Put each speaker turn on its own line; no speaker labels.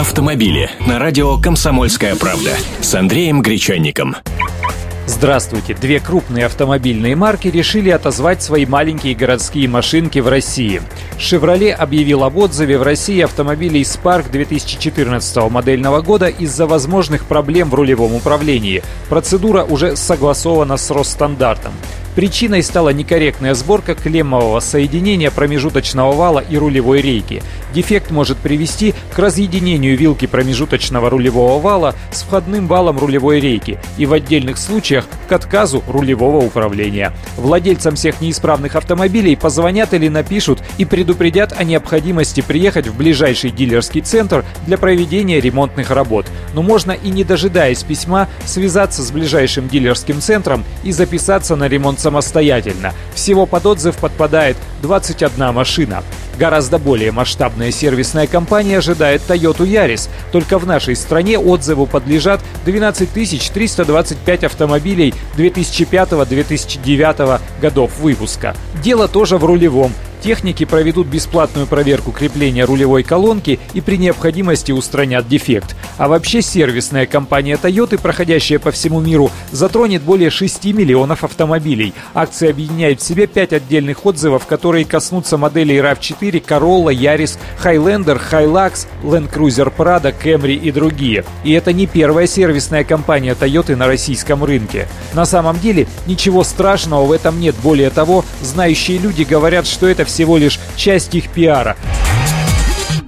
Автомобили на радио «Комсомольская правда» с Андреем Гречанником.
Здравствуйте! Две крупные автомобильные марки решили отозвать свои маленькие городские машинки в России. «Шевроле» объявил об отзыве в России автомобилей Spark 2014 модельного года из-за возможных проблем в рулевом управлении. Процедура уже согласована с Росстандартом. Причиной стала некорректная сборка клеммового соединения промежуточного вала и рулевой рейки. Дефект может привести к разъединению вилки промежуточного рулевого вала с входным валом рулевой рейки и в отдельных случаях к отказу рулевого управления. Владельцам всех неисправных автомобилей позвонят или напишут и предупредят о необходимости приехать в ближайший дилерский центр для проведения ремонтных работ. Но можно и не дожидаясь письма связаться с ближайшим дилерским центром и записаться на ремонт самостоятельно. Всего под отзыв подпадает 21 машина. Гораздо более масштабная сервисная компания ожидает Toyota Yaris. Только в нашей стране отзыву подлежат 12 325 автомобилей 2005-2009 годов выпуска. Дело тоже в рулевом. Техники проведут бесплатную проверку крепления рулевой колонки и при необходимости устранят дефект. А вообще сервисная компания Toyota, проходящая по всему миру, затронет более 6 миллионов автомобилей. Акция объединяет в себе 5 отдельных отзывов, которые коснутся моделей RAV4, Corolla, Yaris, Highlander, Hilux, Land Cruiser Prado, Camry и другие. И это не первая сервисная компания Toyota на российском рынке. На самом деле ничего страшного в этом нет. Более того, знающие люди говорят, что это всего лишь часть их пиара.